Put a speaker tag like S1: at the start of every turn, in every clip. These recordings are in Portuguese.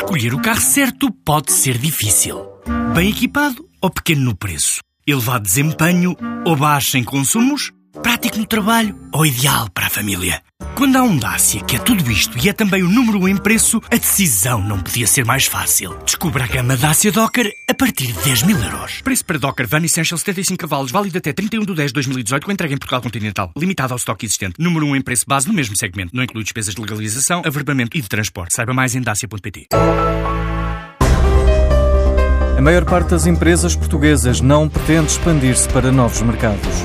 S1: Escolher o carro certo pode ser difícil. Bem equipado ou pequeno no preço? Elevado desempenho ou baixo em consumos? Prático no trabalho ou ideal para a família? Quando há um Dacia que é tudo isto e é também o número 1 um em preço, a decisão não podia ser mais fácil. Descubra a gama Dacia Docker a partir de 10 mil euros. Preço para Docker Van Essential 75 cavalos, válido até 31 de 10 de 2018, com entrega em Portugal Continental. Limitado ao estoque existente. Número 1 um em preço base no mesmo segmento. Não inclui despesas de legalização, averbamento e de transporte. Saiba mais em dacia.pt.
S2: A maior parte das empresas portuguesas não pretende expandir-se para novos mercados.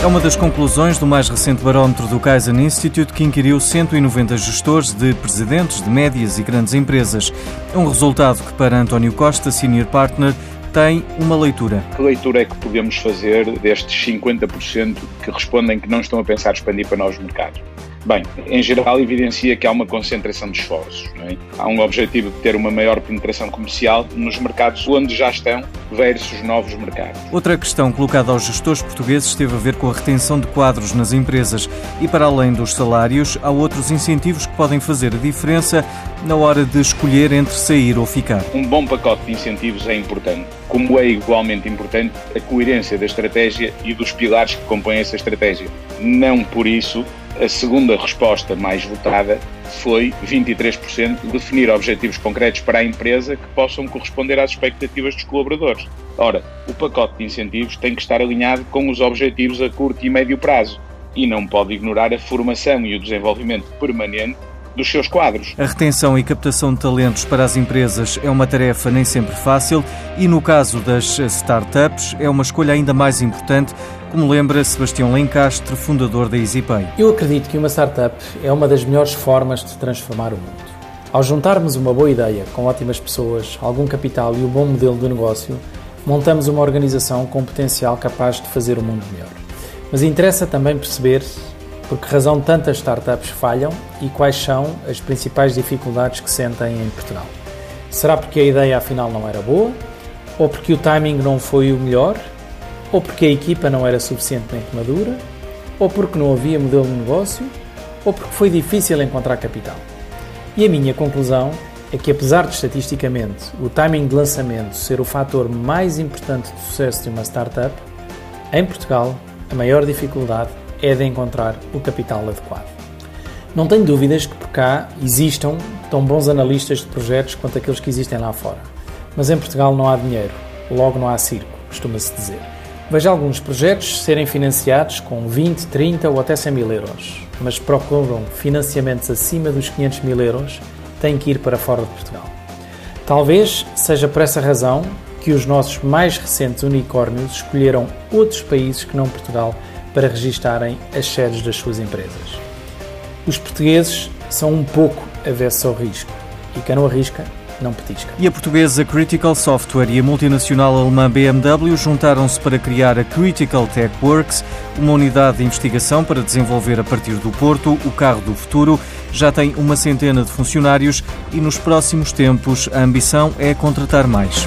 S2: É uma das conclusões do mais recente barómetro do Kaizen Institute que inquiriu 190 gestores de presidentes de médias e grandes empresas. É um resultado que, para António Costa, Senior Partner, tem uma leitura.
S3: Que leitura é que podemos fazer destes 50% que respondem que não estão a pensar expandir para novos mercados? Bem, em geral evidencia que há uma concentração de esforços. É? Há um objetivo de ter uma maior penetração comercial nos mercados onde já estão versus novos mercados.
S2: Outra questão colocada aos gestores portugueses teve a ver com a retenção de quadros nas empresas e para além dos salários, há outros incentivos que podem fazer a diferença na hora de escolher entre sair ou ficar.
S3: Um bom pacote de incentivos é importante, como é igualmente importante a coerência da estratégia e dos pilares que compõem essa estratégia. Não por isso a segunda resposta mais votada foi 23% definir objetivos concretos para a empresa que possam corresponder às expectativas dos colaboradores. Ora, o pacote de incentivos tem que estar alinhado com os objetivos a curto e médio prazo e não pode ignorar a formação e o desenvolvimento permanente dos seus quadros.
S2: A retenção e captação de talentos para as empresas é uma tarefa nem sempre fácil e, no caso das startups, é uma escolha ainda mais importante, como lembra Sebastião Lencastre, fundador da EasyPay.
S4: Eu acredito que uma startup é uma das melhores formas de transformar o mundo. Ao juntarmos uma boa ideia com ótimas pessoas, algum capital e um bom modelo de negócio, montamos uma organização com potencial capaz de fazer o mundo melhor. Mas interessa também perceber por que razão tantas startups falham e quais são as principais dificuldades que sentem em Portugal? Será porque a ideia afinal não era boa? Ou porque o timing não foi o melhor? Ou porque a equipa não era suficientemente madura? Ou porque não havia modelo de negócio? Ou porque foi difícil encontrar capital? E a minha conclusão é que, apesar de estatisticamente o timing de lançamento ser o fator mais importante de sucesso de uma startup, em Portugal a maior dificuldade é de encontrar o capital adequado. Não tenho dúvidas que por cá existam tão bons analistas de projetos quanto aqueles que existem lá fora. Mas em Portugal não há dinheiro, logo não há circo, costuma-se dizer. Vejo alguns projetos serem financiados com 20, 30 ou até 100 mil euros, mas procuram financiamentos acima dos 500 mil euros, têm que ir para fora de Portugal. Talvez seja por essa razão que os nossos mais recentes unicórnios escolheram outros países que não Portugal para registarem as sedes das suas empresas. Os portugueses são um pouco avessos ao risco e quem não arrisca não petisca.
S2: E a portuguesa Critical Software e a multinacional alemã BMW juntaram-se para criar a Critical Tech Works, uma unidade de investigação para desenvolver a partir do Porto o carro do futuro. Já tem uma centena de funcionários e nos próximos tempos a ambição é contratar mais.